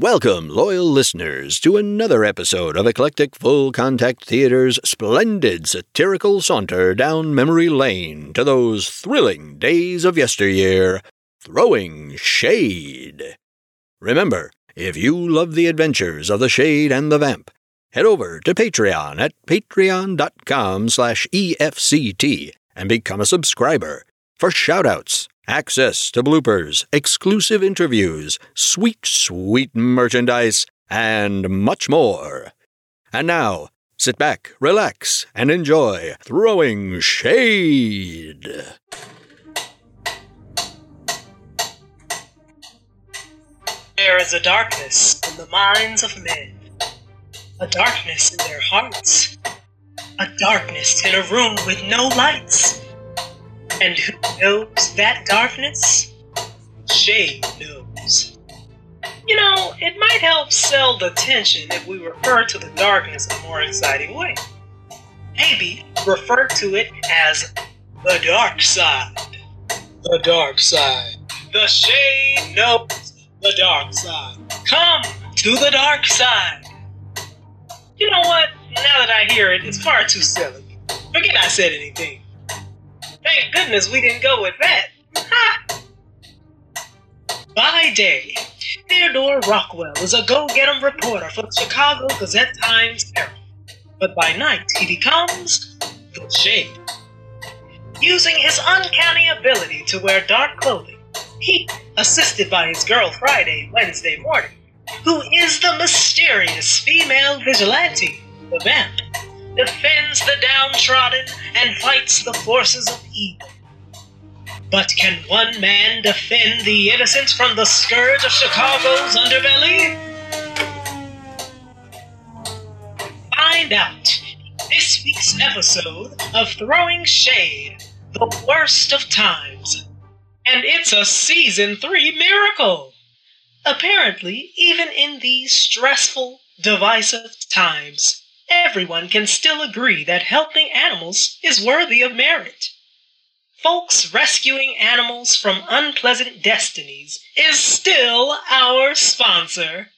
Welcome, loyal listeners, to another episode of Eclectic Full Contact Theater's splendid satirical saunter down memory lane to those thrilling days of yesteryear, throwing shade. Remember, if you love the adventures of the Shade and the Vamp, head over to Patreon at patreon.com slash EFCT and become a subscriber for shoutouts, access to bloopers, exclusive interviews, sweet, sweet merchandise, and much more. And now, sit back, relax, and enjoy Throwing Shade. There is a darkness in the minds of men, a darkness in their hearts, a darkness in a room with no lights. And who knows that darkness? Shade knows. You know, it might help sell the tension if we refer to the darkness in a more exciting way. Maybe refer to it as the dark side. The dark side. The shade knows the dark side. Come to the dark side. You know what? Now that I hear it, it's far too silly. Forget I said anything. Goodness we didn't go with that. Ha! By day, Theodore Rockwell is a go-get-em reporter for the Chicago Gazette Times Herald. But by night, he becomes the Shade. Using his uncanny ability to wear dark clothing, he, assisted by his girl Friday Wednesday morning, who is the mysterious female vigilante, the vamp, defends the downtrodden and fights the forces of evil. But can one man defend the innocent from the scourge of Chicago's underbelly? Find out this week's episode of Throwing Shade, the worst of times. And it's a season three miracle. Apparently, even in these stressful, divisive times, everyone can still agree that helping animals is worthy of merit. Folks rescuing animals from unpleasant destinies is still our sponsor.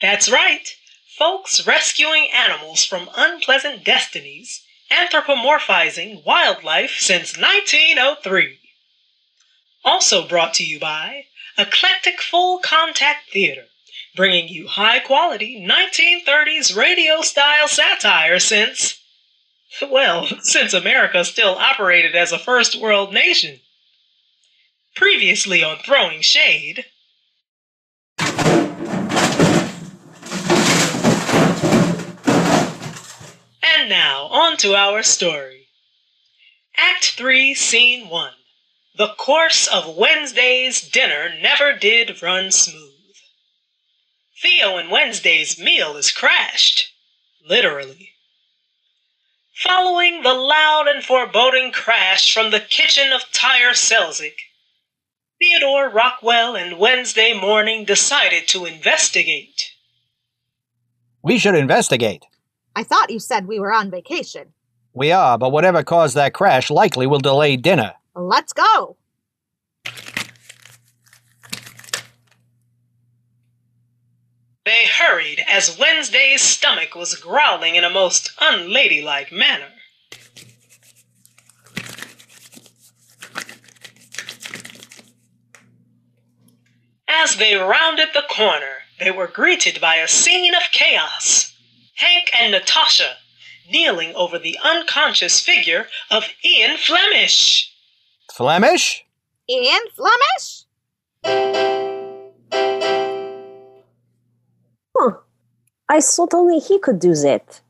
That's right, folks rescuing animals from unpleasant destinies, anthropomorphizing wildlife since 1903. Also brought to you by Eclectic Full Contact Theater, bringing you high quality 1930s radio style satire since, well, since America still operated as a first world nation. Previously on Throwing Shade. And now, on to our story. Act 3, Scene 1. The course of Wednesday's dinner never did run smooth. Theo and Wednesday's meal is crashed. Literally. Following the loud and foreboding crash from the kitchen of Tyre Selzig, Theodore Rockwell and Wednesday morning decided to investigate. We should investigate. I thought you said we were on vacation. We are, but whatever caused that crash likely will delay dinner. Let's go. They hurried as Wednesday's stomach was growling in a most unladylike manner. As they rounded the corner, they were greeted by a scene of chaos. Hank and Natasha kneeling over the unconscious figure of Ian Flemish. Flemish? Ian Flemish? I thought only he could do that.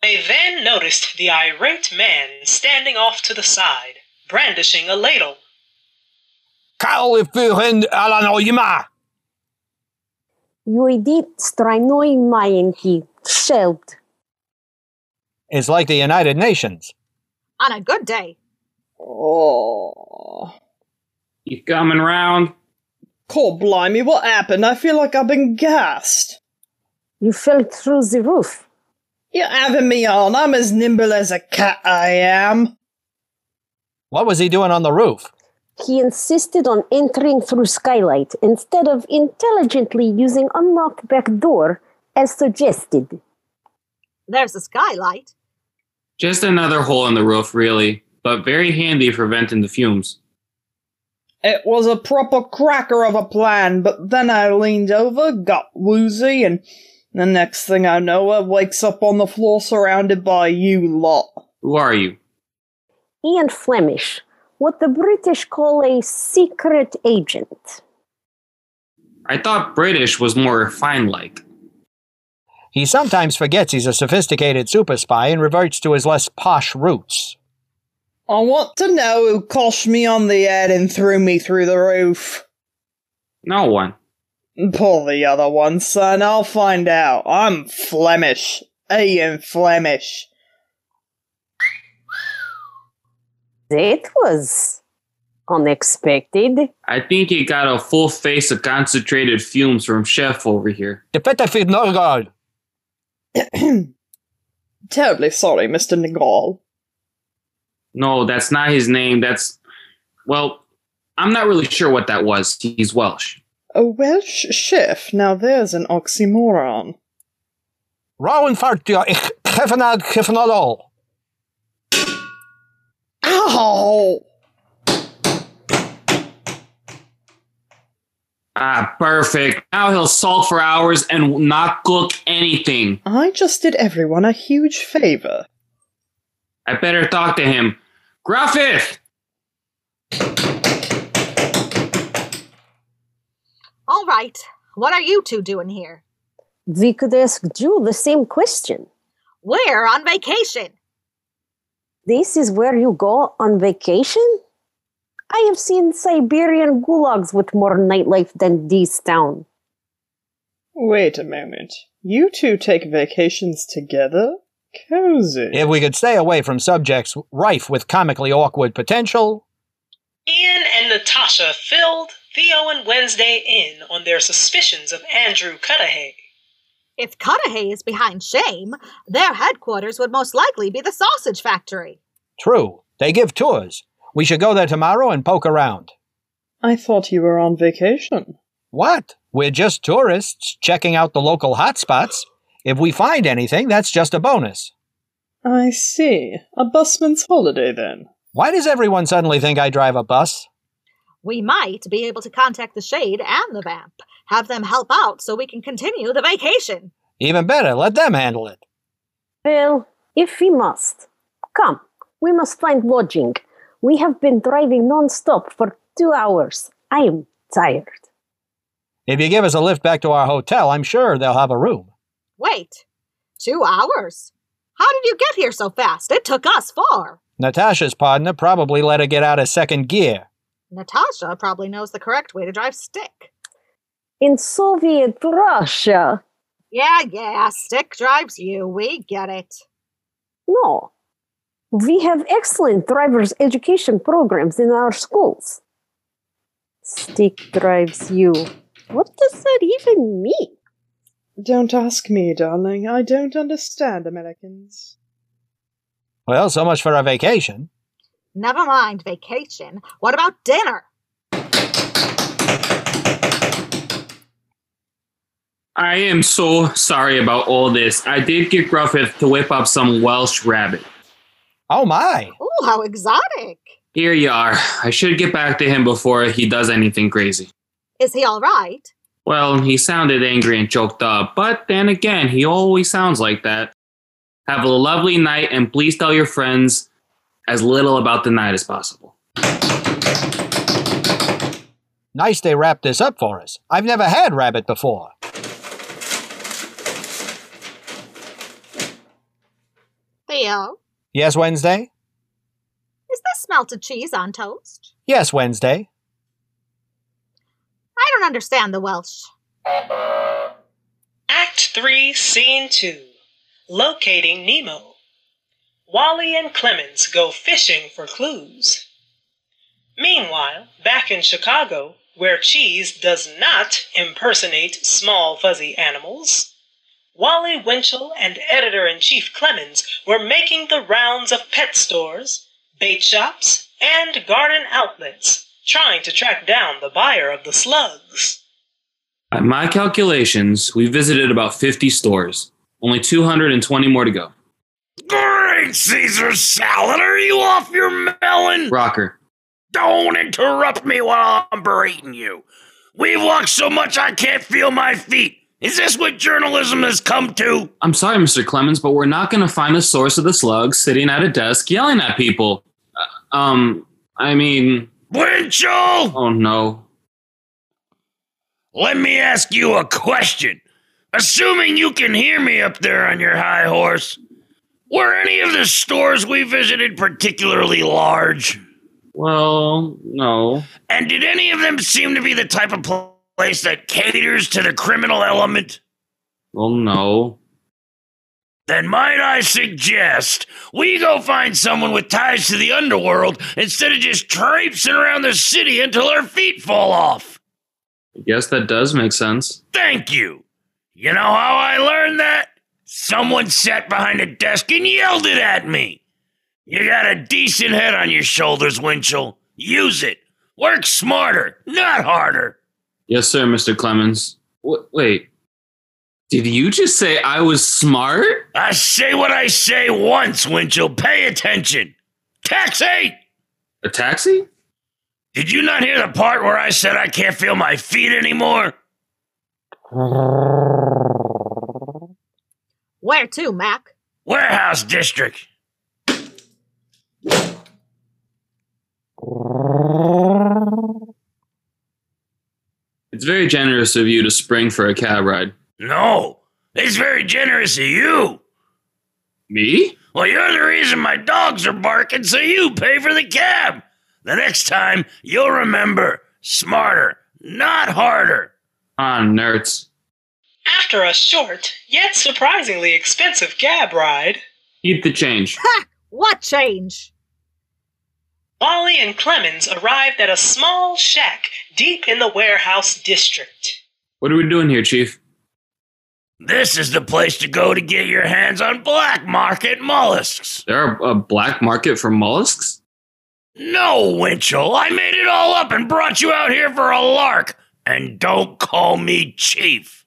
They then noticed the irate man standing off to the side, brandishing a ladle. Kalifurend alanoima! Juidit strainoi maienki, shelt. It's like the United Nations. On a good day. Oh. You coming round? God blimey, what happened? I feel like I've been gassed. You fell through the roof. You're having me on. I'm as nimble as a cat, I am. What was he doing on the roof? He insisted on entering through skylight instead of intelligently using unlocked back door as suggested. There's a skylight. Just another hole in the roof, really, but very handy for venting the fumes. It was a proper cracker of a plan, but then I leaned over, got woozy, and the next thing I know, I wakes up on the floor surrounded by you lot. Who are you? Ian Flemish, what the British call a secret agent. I thought British was more refined like. He sometimes forgets he's a sophisticated super spy and reverts to his less posh roots. I want to know who coshed me on the head and threw me through the roof. No one. Pull the other one, son. I'll find out. I'm Flemish. Ian Flemish. That was unexpected. I think he got a full face of concentrated fumes from Chef over here. The Petafid Norgard. Terribly sorry, Mr. Nagal. No, that's not his name. That's. Well, I'm not really sure what that was. He's Welsh. A Welsh chef? Now there's an oxymoron. Rowan Fartio, ich Hefenad Hefenadol. Ow! Ah, perfect. Now he'll salt for hours and not cook anything. I just did everyone a huge favor. I better talk to him. Gruffith! All right. What are you two doing here? We could ask you the same question. We're on vacation. This is where you go on vacation? I have seen Siberian gulags with more nightlife than this town. Wait a moment. You two take vacations together? Cozy. If we could stay away from subjects rife with comically awkward potential, Ian and Natasha filled Theo and Wednesday in on their suspicions of Andrew Cudahy. If Cudahy is behind shame, their headquarters would most likely be the sausage factory. true, they give tours. We should go there tomorrow and poke around. I thought you were on vacation. What? We're just tourists checking out the local hotspots. If we find anything, that's just a bonus. I see. A busman's holiday then. Why does everyone suddenly think I drive a bus? We might be able to contact the Shade and the Vamp, have them help out so we can continue the vacation. Even better, let them handle it. Well, if we must. Come, we must find lodging. We have been driving non-stop for two hours. I am tired. If you give us a lift back to our hotel, I'm sure they'll have a room. Wait, two hours? How did you get here so fast? It took us far. Natasha's partner probably let her get out of second gear. Natasha probably knows the correct way to drive stick. In Soviet Russia. Yeah, yeah, stick drives you. We get it. No. We have excellent driver's education programs in our schools. Stick drives you. What does that even mean? Don't ask me, darling. I don't understand Americans. Well, so much for our vacation. Never mind vacation. What about dinner? I am so sorry about all this. I did get Gruffith to whip up some Welsh rabbit. Oh my! Oh, how exotic. Here you are. I should get back to him before he does anything crazy. Is he all right? Well, he sounded angry and choked up, but then again, he always sounds like that. Have a lovely night and please tell your friends as little about the night as possible. Nice they wrapped this up for us. I've never had rabbit before. Theo, Yes, Wednesday? is this melted cheese on toast? Yes, Wednesday. I don't understand the Welsh. Act 3, Scene 2 Locating Nemo. Wally and Clemens go fishing for clues. Meanwhile, back in Chicago, where cheese does not impersonate small fuzzy animals, Wally Winchell and editor in chief Clemens were making the rounds of pet stores, bait shops, and garden outlets trying to track down the buyer of the slugs. By my calculations, we visited about 50 stores. Only 220 more to go. Great Caesar salad, are you off your melon? Rocker, Don't interrupt me while I'm berating you. We've walked so much I can't feel my feet. Is this what journalism has come to? I'm sorry, Mr. Clemens, but we're not going to find the source of the slug sitting at a desk yelling at people. Uh, um, I mean, Winchell! oh no. Let me ask you a question. Assuming you can hear me up there on your high horse, were any of the stores we visited particularly large? Well, no. And did any of them seem to be the type of place that caters to the criminal element? Well, no. Then might I suggest we go find someone with ties to the underworld instead of just traipsing around the city until our feet fall off? I guess that does make sense. Thank you. You know how I learned that? Someone sat behind a desk and yelled it at me. You got a decent head on your shoulders, Winchell. Use it. Work smarter, not harder. Yes, sir, Mr. Clemens. W- wait. Did you just say I was smart? I say what I say once, Winchell. Pay attention. Taxi! A taxi? Did you not hear the part where I said I can't feel my feet anymore? Where to, Mac? Warehouse District. It's very generous of you to spring for a cab ride. No, it's very generous of you. Me? Well, you're the reason my dogs are barking, so you pay for the cab. The next time, you'll remember smarter, not harder. Ah, nerds. After a short, yet surprisingly expensive cab ride, Keep the change. Ha! What change? Wally and Clemens arrived at a small shack deep in the warehouse district. What are we doing here, Chief? This is the place to go to get your hands on black market mollusks. There are a black market for mollusks? No, Winchell, I made it all up and brought you out here for a lark. And don't call me Chief.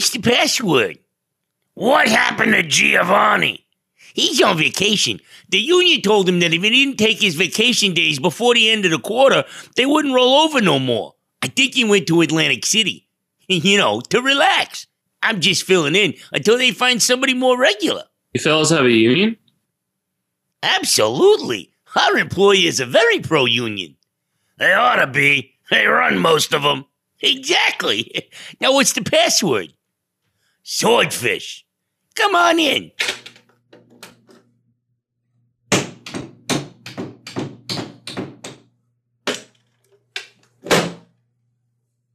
Mr. Password, what happened to Giovanni? He's on vacation. The union told him that if he didn't take his vacation days before the end of the quarter, they wouldn't roll over no more. I think he went to Atlantic City, you know, to relax. I'm just filling in until they find somebody more regular. You fellas have a union? Absolutely. Our employers are very pro union. They ought to be. They run most of them. Exactly. Now, what's the password? Swordfish. Come on in.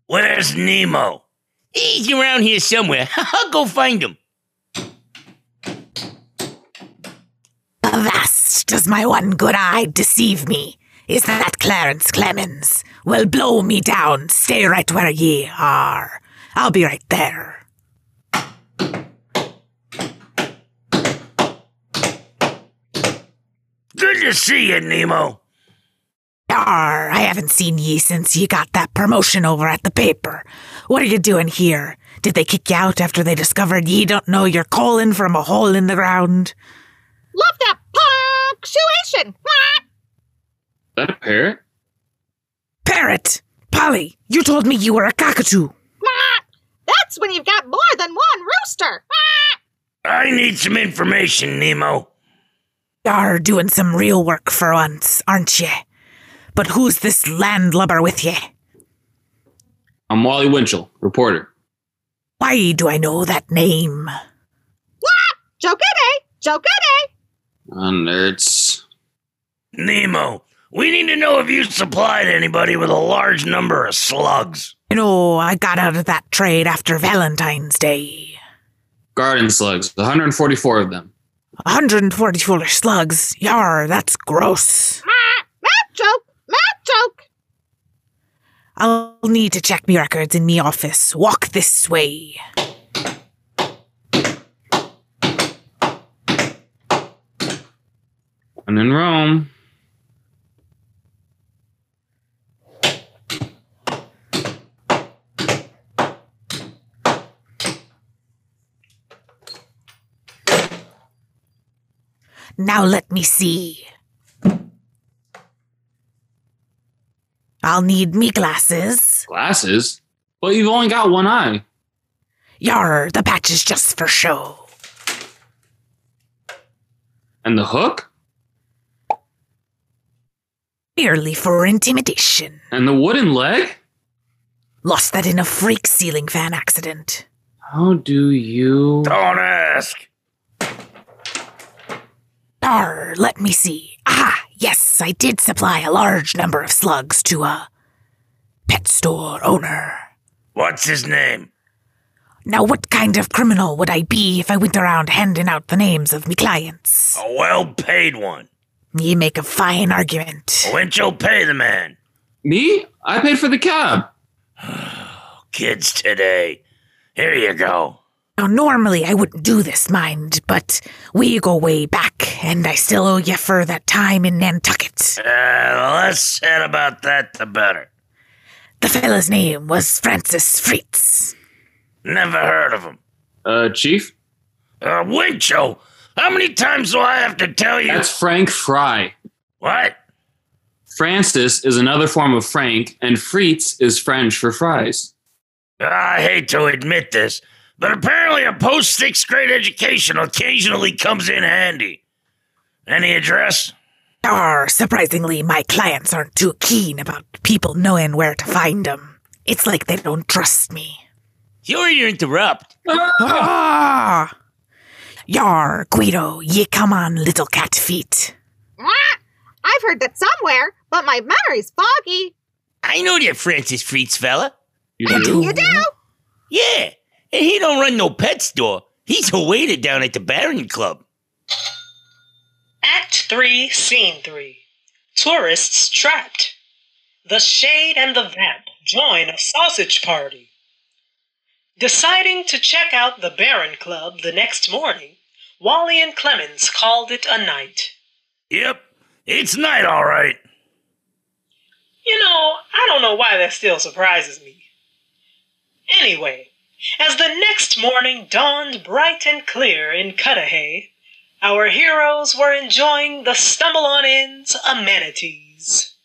Where's Nemo? He's around here somewhere. I'll go find him. Thus does my one good eye deceive me. Is that Clarence Clemens? Well, blow me down. Stay right where ye are. I'll be right there. Good to see you, Nemo. Arr, I haven't seen ye since ye got that promotion over at the paper. What are you doing here? Did they kick you out after they discovered ye don't know your calling from a hole in the ground? Love that punctuation! Is that a parrot? Parrot! Polly, you told me you were a cockatoo. That's when you've got more than one rooster! I need some information, Nemo. You're doing some real work for once, aren't you? But who's this landlubber with you? I'm Wally Winchell, reporter. Why do I know that name? what joke Jokede! Jokede! Ah, nerds. Nemo, we need to know if you supplied anybody with a large number of slugs. You know, I got out of that trade after Valentine's Day. Garden slugs, 144 of them. 144 slugs. Yar, that's gross. Matt joke! Matt joke! I'll need to check me records in me office. Walk this way. And in Rome. Now let me see. I'll need me glasses. Glasses? But you've only got one eye. Yar, the patch is just for show. And the hook? Merely for intimidation. And the wooden leg? Lost that in a freak ceiling fan accident. How do you. Don't ask. Yar, let me see. Ah, yes, I did supply a large number of slugs to a pet store owner. What's his name? Now, what kind of criminal would I be if I went around handing out the names of me clients? A well paid one. You make a fine argument. When'd you pay the man? Me? I paid for the cab. Kids today. Here you go. Now, normally I wouldn't do this, mind, but we go way back, and I still owe you for that time in Nantucket. Uh, the less said about that, the better. The fella's name was Francis Fritz. Never heard of him. Uh, Chief? Uh, Wincho, how many times do I have to tell you? That's Frank Fry. What? Francis is another form of Frank, and Fritz is French for fries. I hate to admit this, but apparently a post sixth grade education occasionally comes in handy. Any address? Or, surprisingly, my clients aren't too keen about people knowing where to find them. It's like they don't trust me. Sorry to interrupt. Ah! Yar, Guido, ye come on, little cat feet. Ah, I've heard that somewhere, but my memory's foggy. I know that Francis Freets fella. You do? You do? Yeah, and he don't run no pet store. He's a waiter down at the Baron Club. Act 3, Scene 3. Tourists trapped. The Shade and the Vamp join a sausage party. Deciding to check out the Baron Club the next morning, Wally and Clemens called it a night. Yep, it's night all right. You know, I don't know why that still surprises me. Anyway, as the next morning dawned bright and clear in Cudahy, our heroes were enjoying the Stumble on In's amenities.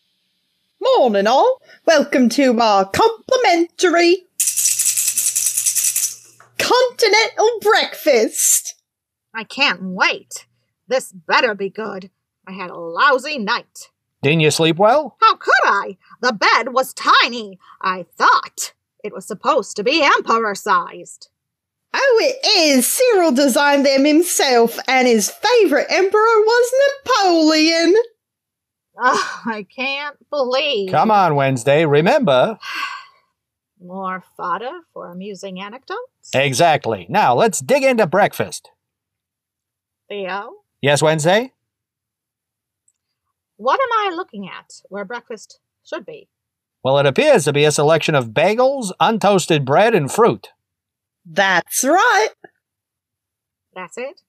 Morning, all. Welcome to our complimentary continental breakfast. I can't wait. This better be good. I had a lousy night. Didn't you sleep well? How could I? The bed was tiny. I thought it was supposed to be emperor sized. Oh, it is. Cyril designed them himself, and his favorite emperor was Napoleon. Oh, I can't believe. Come on, Wednesday. Remember. More fodder for amusing anecdotes? Exactly. Now let's dig into breakfast. Theo, Yes, Wednesday? what am I looking at where breakfast should be? Well, it appears to be a selection of bagels, untoasted bread, and fruit. That's right. That's it?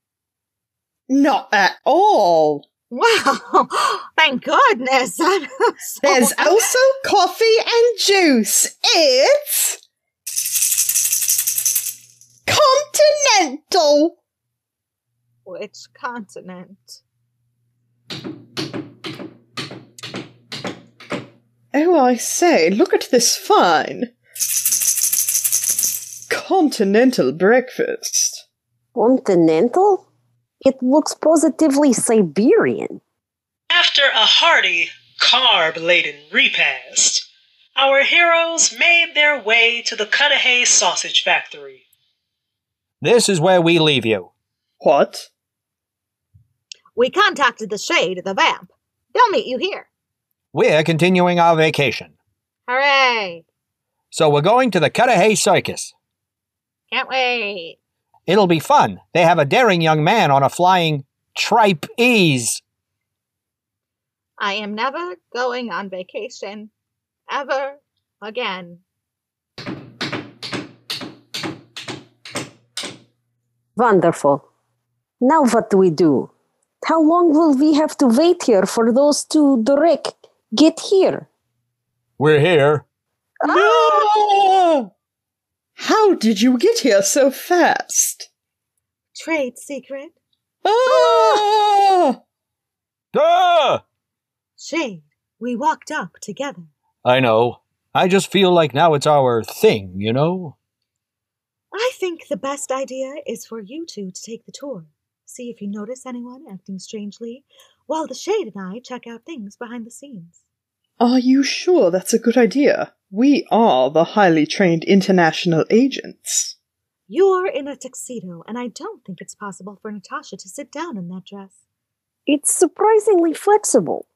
Not at all. Wow, thank goodness. So- There's also coffee and juice. It's continental. Which continent? Oh, I say, look at this fine continental breakfast. Continental? It looks positively Siberian. After a hearty, carb laden repast, our heroes made their way to the Cudahy Sausage Factory. This is where we leave you. What? We contacted the Shade, the vamp. They'll meet you here. We're continuing our vacation. Hooray! So we're going to the Cudahy Circus. Can't wait. It'll be fun. They have a daring young man on a flying tripe ease. I am never going on vacation. Ever again. Wonderful. Now what do we do? How long will we have to wait here for those two Dorek get here? We're here. No! How did you get here so fast? Trade secret? Ah! Ah! Shade, we walked up together. I know. I just feel like now it's our thing, you know? I think the best idea is for you two to take the tour. See if you notice anyone acting strangely, while the Shade and I check out things behind the scenes. Are you sure that's a good idea? We are the highly trained international agents. You're in a tuxedo, and I don't think it's possible for Natasha to sit down in that dress. It's surprisingly flexible.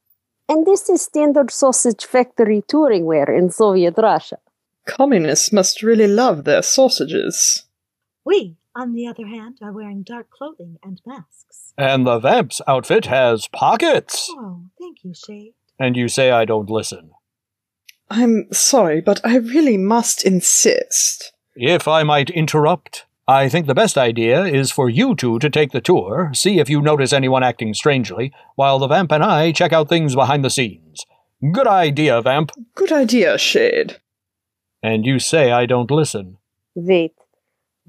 And this is standard sausage factory touring wear in Soviet Russia. Communists must really love their sausages. We, on the other hand, are wearing dark clothing and masks. And the vamp's outfit has pockets. Oh, thank you, Shade. And you say I don't listen. I'm sorry, but I really must insist. If I might interrupt, I think the best idea is for you two to take the tour, see if you notice anyone acting strangely, while the vamp and I check out things behind the scenes. Good idea, vamp. Good idea, Shade. And you say I don't listen. Wait,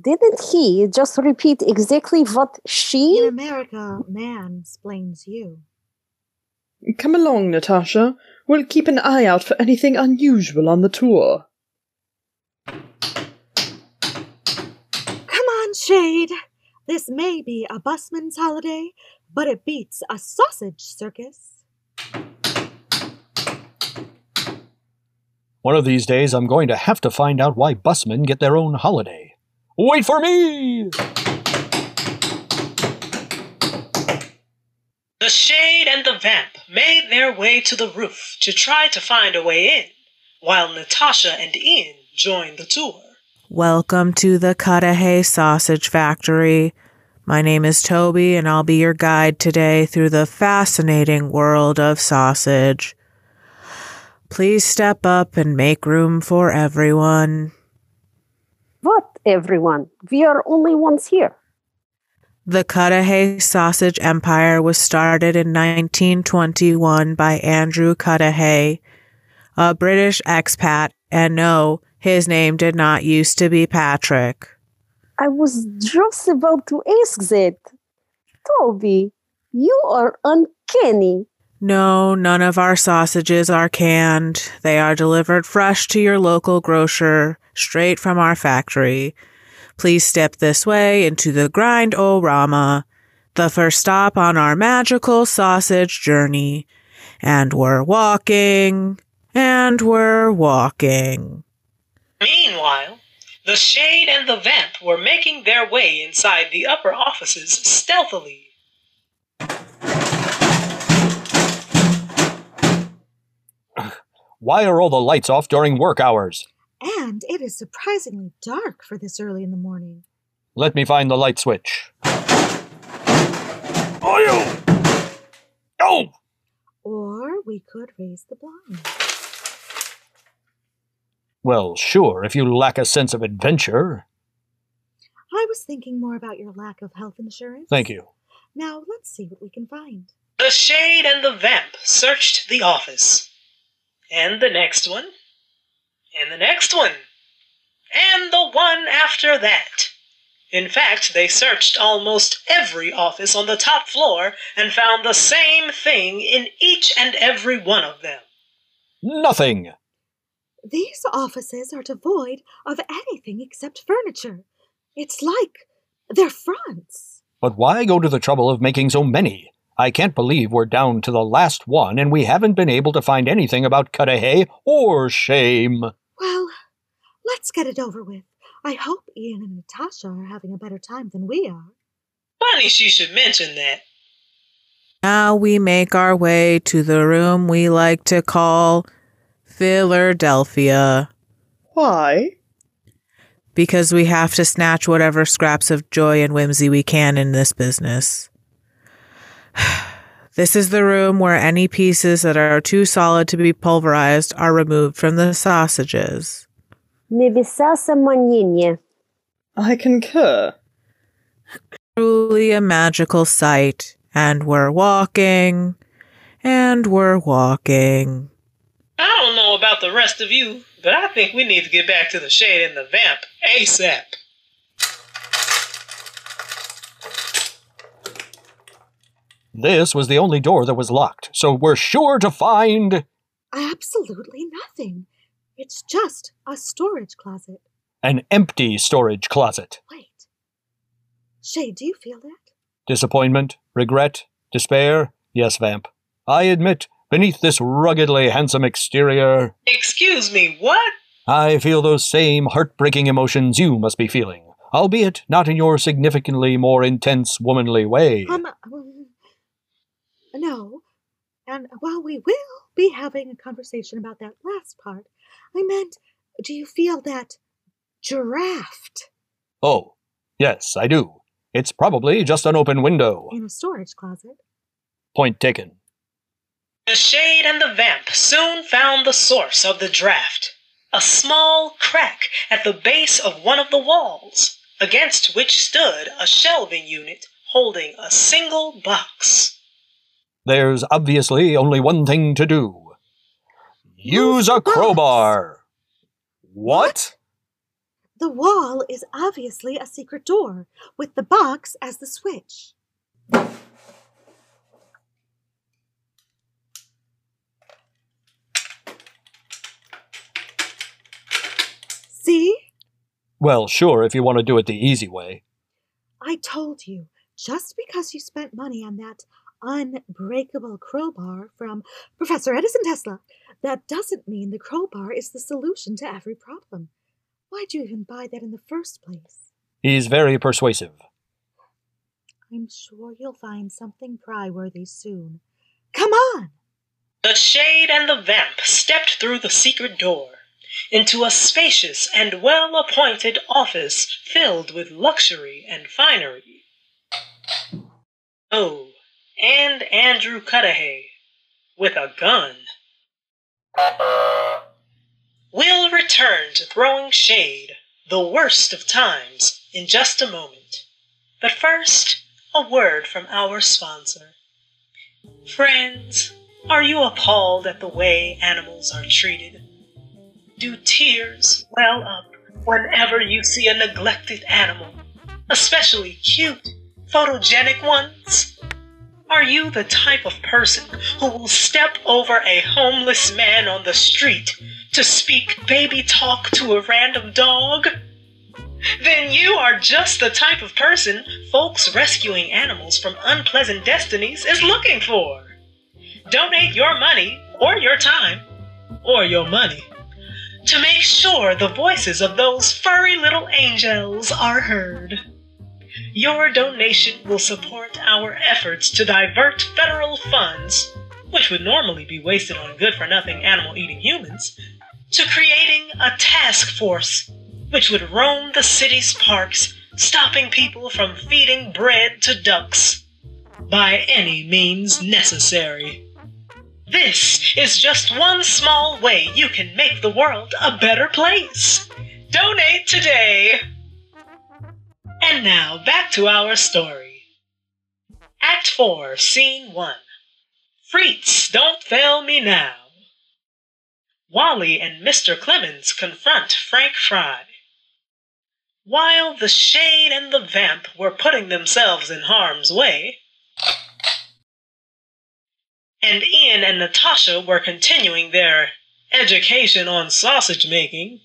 didn't he just repeat exactly what she. In she? America, man explains you. Come along, Natasha. We'll keep an eye out for anything unusual on the tour. Come on, Shade. This may be a busman's holiday, but it beats a sausage circus. One of these days I'm going to have to find out why busmen get their own holiday. Wait for me! The Shade and the Vamp made their way to the roof to try to find a way in, while Natasha and Ian joined the tour. Welcome to the Cudahy Sausage Factory. My name is Toby, and I'll be your guide today through the fascinating world of sausage. Please step up and make room for everyone. What, everyone? We are only ones here. The Cudahy Sausage Empire was started in 1921 by Andrew Cudahy, a British expat, and no, his name did not used to be Patrick. I was just about to ask that. Toby, you are uncanny. No, none of our sausages are canned. They are delivered fresh to your local grocer, straight from our factory. Please step this way into the Grind Orama, the first stop on our magical sausage journey. And we're walking, and we're walking. Meanwhile, the Shade and the Vamp were making their way inside the upper offices stealthily. Why are all the lights off during work hours? And it is surprisingly dark for this early in the morning. Let me find the light switch. Oh! Oh! Or we could raise the blind. Well, sure, if you lack a sense of adventure. I was thinking more about your lack of health insurance. Thank you. Now let's see what we can find. The Shade and the Vamp searched the office. And the next one. And the next one. And the one after that. In fact, they searched almost every office on the top floor and found the same thing in each and every one of them. Nothing! These offices are devoid of anything except furniture. It's like they're fronts. But why go to the trouble of making so many? I can't believe we're down to the last one and we haven't been able to find anything about Cudahy or Shame. Well, let's get it over with. I hope Ian and Natasha are having a better time than we are. Funny she should mention that. Now we make our way to the room we like to call Philadelphia. Why? because we have to snatch whatever scraps of joy and whimsy we can in this business. This is the room where any pieces that are too solid to be pulverized are removed from the sausages. Небеса самонения. I concur. Truly a magical sight. And we're walking, and we're walking. I don't know about the rest of you, but I think we need to get back to the Shade and the Vamp ASAP. This was the only door that was locked, so we're sure to find Absolutely nothing. It's just a storage closet. an empty storage closet. Wait. Shade, do you feel that? Disappointment, regret, despair? Yes, Vamp. I admit, beneath this ruggedly handsome exterior, Excuse me, what? I feel those same heartbreaking emotions you must be feeling, albeit not in your significantly more intense womanly way. Um, um, no. And while we will be having a conversation about that last part, I meant, do you feel that draft Oh, yes, I do. It's probably just an open window. in a storage closet? Point taken. The Shade and the Vamp soon found the source of the draft a small crack at the base of one of the walls, against which stood a shelving unit holding a single box. There's obviously only one thing to do use a crowbar. What? The wall is obviously a secret door, with the box as the switch. See? Well, sure, if you want to do it the easy way. I told you, just because you spent money on that unbreakable crowbar from Professor Edison Tesla, that doesn't mean the crowbar is the solution to every problem. Why'd you even buy that in the first place? He's very persuasive. I'm sure you'll find something pry-worthy soon. Come on! The Shade and the Vamp stepped through the secret door into a spacious and well appointed office filled with luxury and finery. Oh, and Andrew Cudahy with a gun. We'll return to throwing shade, the worst of times, in just a moment. But first, a word from our sponsor. Friends, are you appalled at the way animals are treated? Do tears well up whenever you see a neglected animal, especially cute, photogenic ones? Are you the type of person who will step over a homeless man on the street to speak baby talk to a random dog? Then you are just the type of person folks rescuing animals from unpleasant destinies is looking for. Donate your money, or your time, or your money, to make sure the voices of those furry little angels are heard. Your donation will support our efforts to divert federal funds, which would normally be wasted on good for nothing animal eating humans, to creating a task force which would roam the city's parks, stopping people from feeding bread to ducks by any means necessary. This is just one small way you can make the world a better place. Donate today! And now back to our story. Act 4, Scene 1. Freets, don't fail me now. Wally and Mr. Clemens confront Frank Fry. While the Shade and the Vamp were putting themselves in harm's way, and Ian and Natasha were continuing their education on sausage making,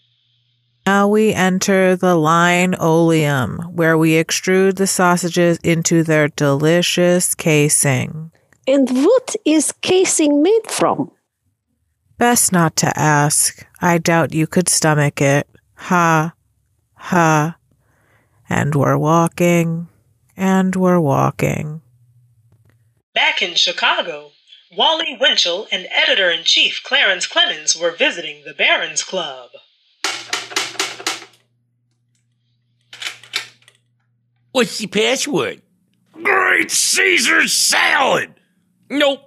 Now we enter the line oleum, where we extrude the sausages into their delicious casing. And what is casing made from? Best not to ask. I doubt you could stomach it. Ha, ha. And we're walking, and we're walking. Back in Chicago, Wally Winchell and editor in chief Clarence Clemens were visiting the Barons Club. What's the password? Great Caesar salad! Nope.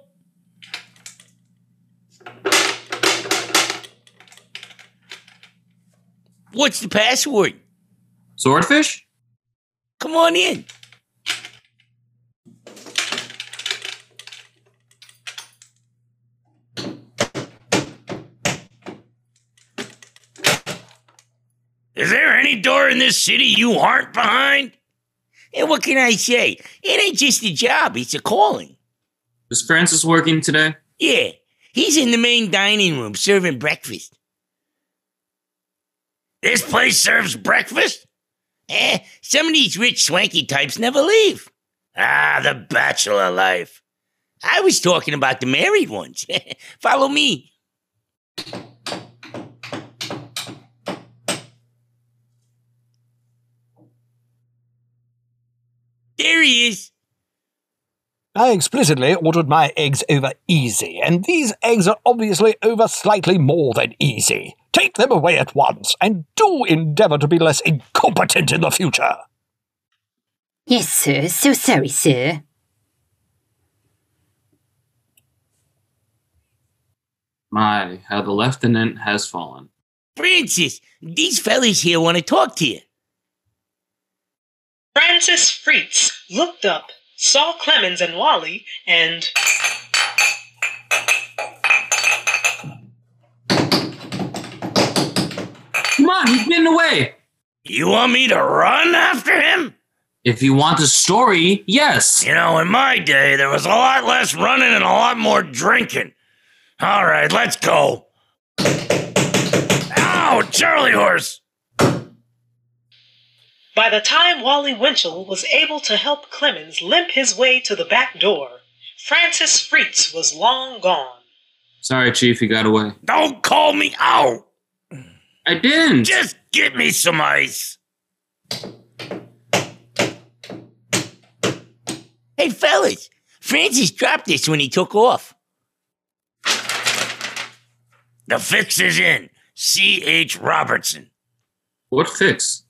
What's the password? Swordfish? Come on in. Is there any door in this city you aren't behind? And what can I say? It ain't just a job, it's a calling. Is Francis working today? Yeah, he's in the main dining room serving breakfast. This place serves breakfast? Eh, some of these rich swanky types never leave. Ah, the bachelor life. I was talking about the married ones. Follow me. There he is. I explicitly ordered my eggs over easy, and these eggs are obviously over slightly more than easy. Take them away at once, and do endeavour to be less incompetent in the future. Yes, sir. So sorry, sir. My, how the lieutenant has fallen. Francis, these fellas here want to talk to you. Francis Fritz looked up, saw Clemens and Wally, and Come on, he's getting away. You want me to run after him? If you want the story, yes. You know, in my day, there was a lot less running and a lot more drinking. All right, let's go. Ow, Charlie horse! By the time Wally Winchell was able to help Clemens limp his way to the back door, Francis Fritz was long gone. Sorry, Chief, he got away. Don't call me out! I didn't. Just get me some ice. Hey, fellas, Francis dropped this when he took off. The fix is in. C.H. Robertson. What fix?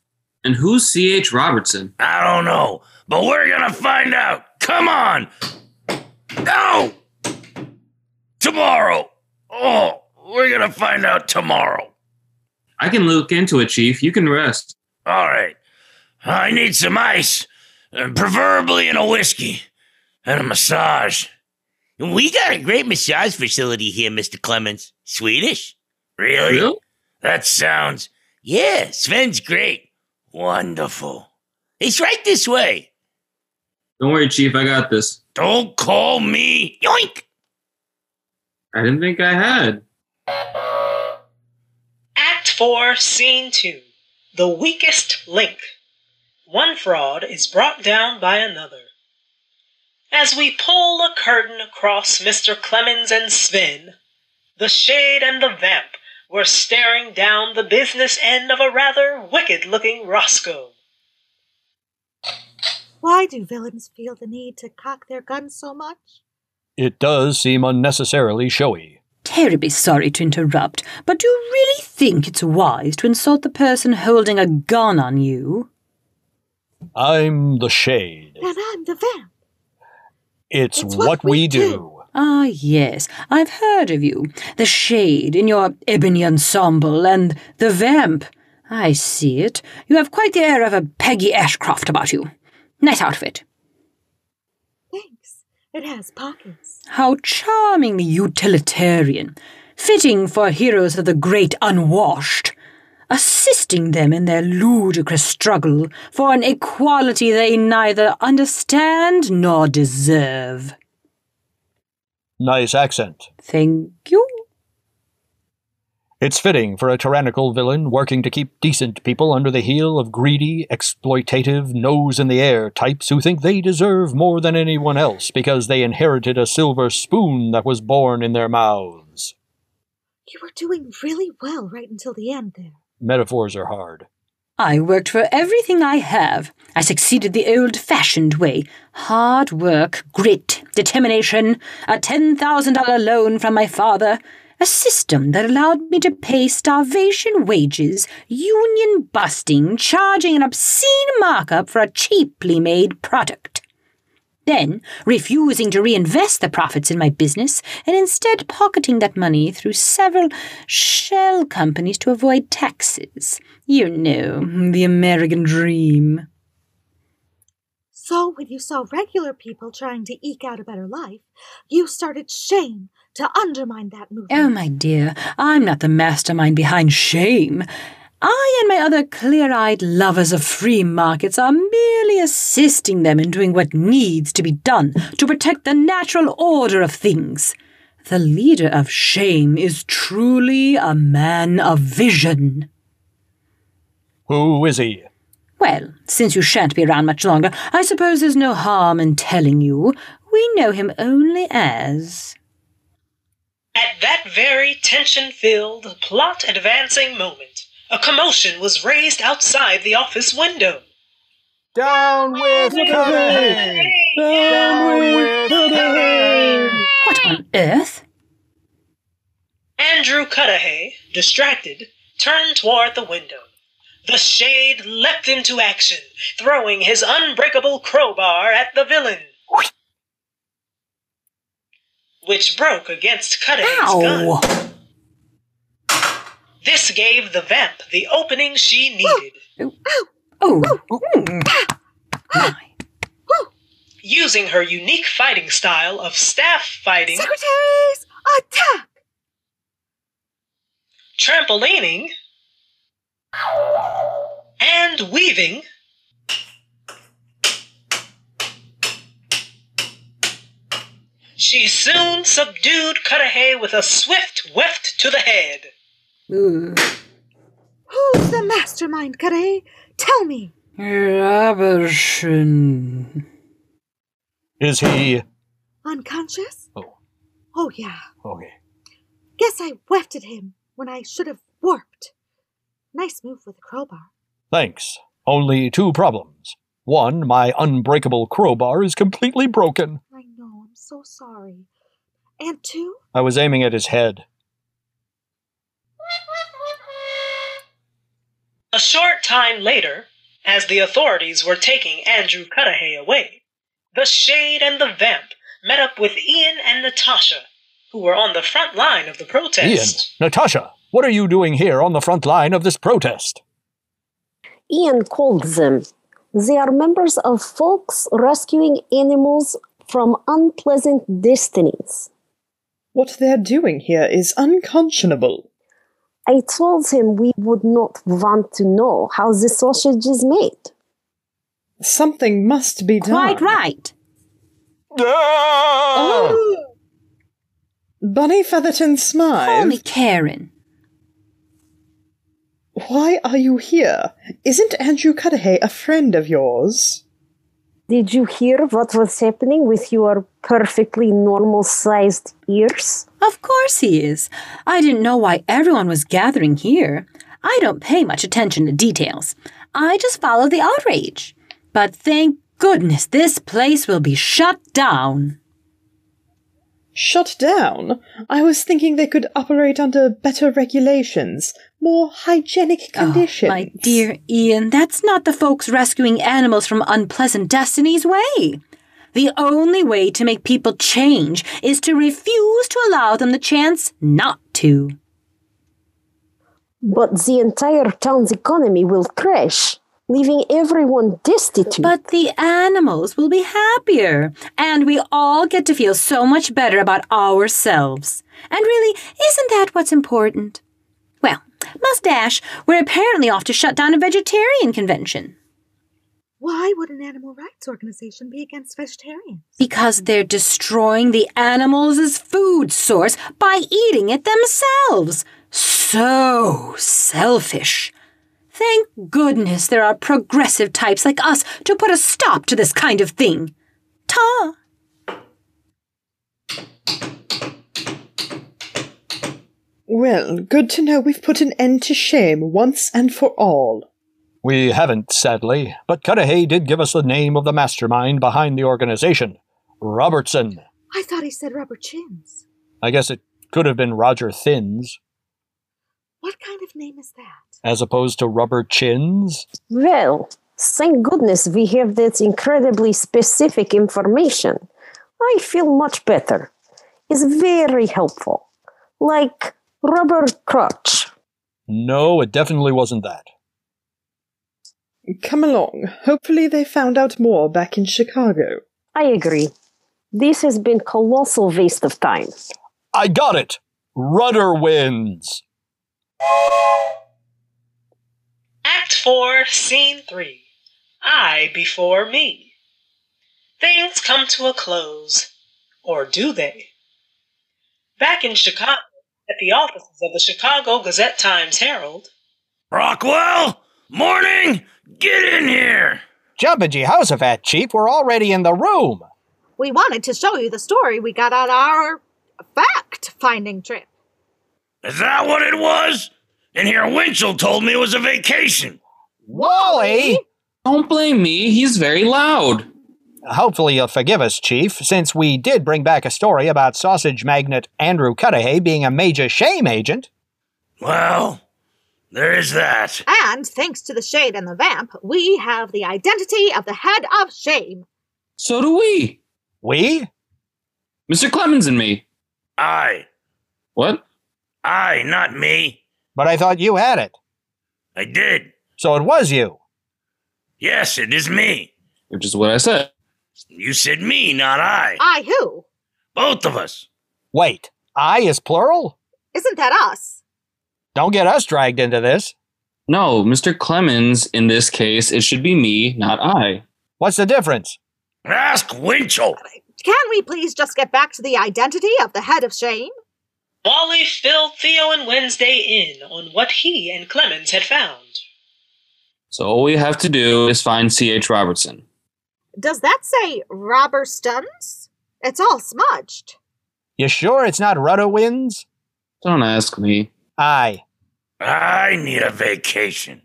And who's C.H. Robertson? I don't know, but we're gonna find out. Come on! No! Tomorrow! Oh, we're gonna find out tomorrow. I can look into it, Chief. You can rest. All right. I need some ice, uh, preferably in a whiskey, and a massage. We got a great massage facility here, Mr. Clemens. Swedish? Really? Really? That sounds. Yeah, Sven's great. Wonderful. He's right this way. Don't worry, Chief. I got this. Don't call me. Yoink! I didn't think I had. Act 4, Scene 2 The Weakest Link. One fraud is brought down by another. As we pull a curtain across Mr. Clemens and Sven, the shade and the vamp were staring down the business end of a rather wicked looking Roscoe. Why do villains feel the need to cock their guns so much? It does seem unnecessarily showy. Terribly sorry to interrupt, but do you really think it's wise to insult the person holding a gun on you? I'm the shade. And I'm the vamp. It's, It's what, what we, we do. do. Ah, yes, I've heard of you. The shade in your ebony ensemble and the vamp. I see it. You have quite the air of a Peggy Ashcroft about you. Nice outfit. Thanks. It has pockets. How charmingly utilitarian. Fitting for heroes of the great unwashed. Assisting them in their ludicrous struggle for an equality they neither understand nor deserve. Nice accent. Thank you. It's fitting for a tyrannical villain working to keep decent people under the heel of greedy, exploitative, nose in the air types who think they deserve more than anyone else because they inherited a silver spoon that was born in their mouths. You were doing really well right until the end there. Metaphors are hard. I worked for everything I have. I succeeded the old fashioned way hard work, grit, determination, a $10,000 loan from my father, a system that allowed me to pay starvation wages, union busting, charging an obscene markup for a cheaply made product. Then, refusing to reinvest the profits in my business and instead pocketing that money through several shell companies to avoid taxes. You know, mm-hmm, the American dream. So, when you saw regular people trying to eke out a better life, you started shame to undermine that movement. Oh, my dear, I'm not the mastermind behind shame. I and my other clear eyed lovers of free markets are merely assisting them in doing what needs to be done to protect the natural order of things. The leader of shame is truly a man of vision. Who is he? Well, since you shan't be around much longer, I suppose there's no harm in telling you. We know him only as. At that very tension filled, plot advancing moment, a commotion was raised outside the office window. Down with Cudahy! Down with Cudahy! What on earth? Andrew Cudahy, distracted, turned toward the window. The shade leapt into action, throwing his unbreakable crowbar at the villain. Which broke against Cudahy's Ow! gun. This gave the vamp the opening she needed. Using her unique fighting style of staff fighting, Secretaries, attack! trampolining, and weaving, she soon subdued Cudahy with a swift weft to the head. Ooh. Who's the mastermind, Kare? Tell me. Robertson. Is he. Unconscious? Oh, Oh, yeah. okay. Guess I wefted him when I should have warped. Nice move with the crowbar. Thanks. Only two problems. One, my unbreakable crowbar is completely broken. I know, I'm so sorry. And two, I was aiming at his head. A short time later, as the authorities were taking Andrew Cudahy away, the Shade and the Vamp met up with Ian and Natasha, who were on the front line of the protest. Ian, protest. Natasha, what are you doing here on the front line of this protest? Ian called them. They are members of folks rescuing animals from unpleasant destinies. What they're doing here is unconscionable. I told him we would not want to know how the sausage is made. Something must be done. Quite right. Ah! Bunny Featherton smiled. Call me Karen. Why are you here? Isn't Andrew Cudahy a friend of yours? Did you hear what was happening with your perfectly normal sized ears? Of course he is. I didn't know why everyone was gathering here. I don't pay much attention to details. I just follow the outrage. But thank goodness this place will be shut down. Shut down? I was thinking they could operate under better regulations, more hygienic ah, conditions. Oh, my dear Ian, that's not the folks rescuing animals from unpleasant destinies way. The only way to make people change is to refuse to allow them the chance not to. But the entire town's economy will crash, leaving everyone destitute. But the animals will be happier, and we all get to feel so much better about ourselves. And really, isn't that what's important? Well, Mustache, we're apparently off to shut down a vegetarian convention. why would an animal rights organization be against vegetarians? Because they're destroying the animals' food source by eating it themselves. So selfish. Thank goodness there are progressive types like us to put a stop to this kind of thing. Ta! Well, good to know we've put an end to shame once and for all. We haven't, sadly, but Cudahy did give us the name of the mastermind behind the organization Robertson. I thought he said rubber chins. I guess it could have been Roger Thins, What kind of name is that? as opposed to Rubber Chins. Well, thank goodness we have that incredibly specific information. I feel much better. It's very helpful. Like rubber crutch. No, it definitely wasn't that. Come along. Hopefully they found out more back in Chicago. I agree. This has been colossal waste of time. I got it! Rudder wins! 4, Scene 3 I Before Me. Things come to a close. Or do they? Back in Chicago, at the offices of the Chicago Gazette Times Herald, Rockwell? Morning? Get in here! Jumpin' Jehoshaphat, Chief, we're already in the room. We wanted to show you the story we got on our fact finding trip. Is that what it was? And here Winchell told me it was a vacation. Wally! Don't blame me. He's very loud. Hopefully you'll forgive us, Chief, since we did bring back a story about sausage magnate Andrew Cudahy being a major shame agent. Well, there is that. And thanks to the Shade and the Vamp, we have the identity of the head of shame. So do we. We? Mr. Clemens and me. I. What? I, not me. But I thought you had it. I did. So it was you. Yes, it is me. Which is what I said. You said me, not I. I who? Both of us. Wait, I is plural? Isn't that us? Don't get us dragged into this. No, Mr. Clemens, in this case, it should be me, not I. What's the difference? Ask Winchell. Can we please just get back to the identity of the head of shame? Wally filled Theo and Wednesday in on what he and Clemens had found. So all we have to do is find C.H. Robertson. Does that say robber stuns? It's all smudged. You sure it's not Rudder Winds? Don't ask me. I. I need a vacation.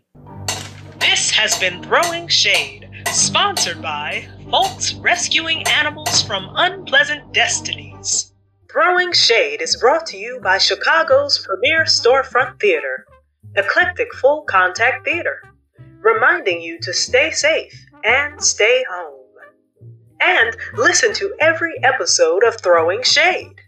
This has been Throwing Shade, sponsored by Folks Rescuing Animals from Unpleasant Destinies. Throwing Shade is brought to you by Chicago's premier storefront theater, Eclectic Full Contact Theater, reminding you to stay safe and stay home. And listen to every episode of Throwing Shade.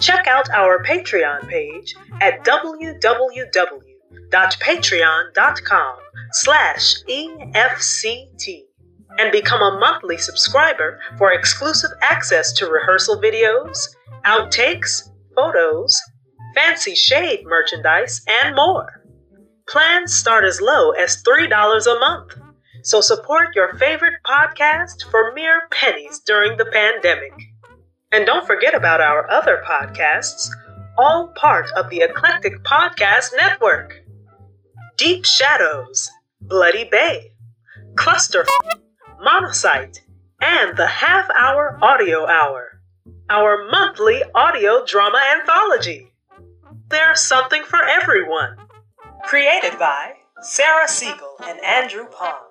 Check out our Patreon page at www.patreon.com slash EFCT and become a monthly subscriber for exclusive access to rehearsal videos, outtakes, photos, fancy shade merchandise, and more. Plans start as low as $3 a month, so support your favorite podcast for mere pennies during the pandemic. And don't forget about our other podcasts, all part of the Eclectic Podcast Network. Deep Shadows, Bloody Bay, Cluster, Monocyte, and the Half Hour Audio Hour, our monthly audio drama anthology. There's something for everyone. Created by Sarah Siegel and Andrew Pond.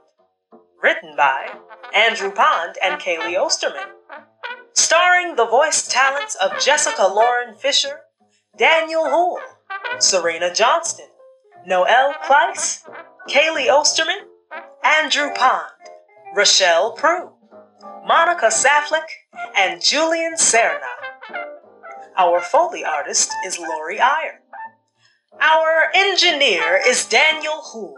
Written by Andrew Pond and Kaylee Osterman. Starring the voice talents of Jessica Lauren Fisher, Daniel Houle, Serena Johnston, Noel Kleiss, Kaylee Osterman, Andrew Pond, Rochelle Prue, Monica Saflick, and Julian Serna. Our Foley artist is Lori Iyer. Our engineer is Daniel Houle.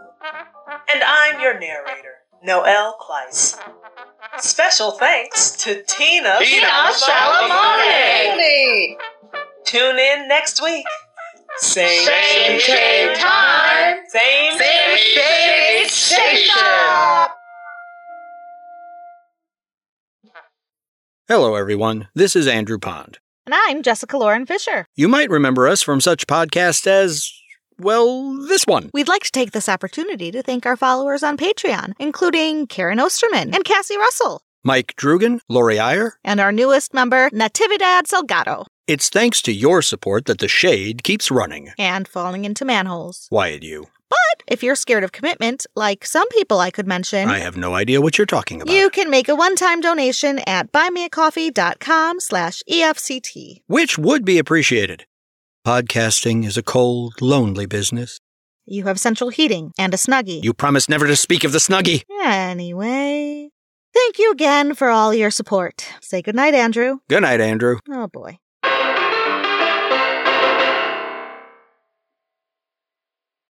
And I'm your narrator, Noel Kleiss. Special thanks to Tina, Tina Salamone. Tune in next week. Same, Same shade time. Same, Same shade station. Hello, everyone. This is Andrew Pond. And I'm Jessica Lauren Fisher. You might remember us from such podcasts as, well, this one. We'd like to take this opportunity to thank our followers on Patreon, including Karen Osterman and Cassie Russell, Mike Drugan, Lori Iyer. and our newest member, Natividad Salgado, It's thanks to your support that the shade keeps running. and falling into manholes. Wyatt, you. But if you're scared of commitment, like some people I could mention, I have no idea what you're talking about. you can make a one-time donation at buymeacoffee.com slash EFCT. Which would be appreciated. Podcasting is a cold, lonely business. You have central heating and a snuggie. You promised never to speak of the snuggie. Anyway, thank you again for all your support. Say goodnight, Andrew. Good night, Andrew. Oh boy.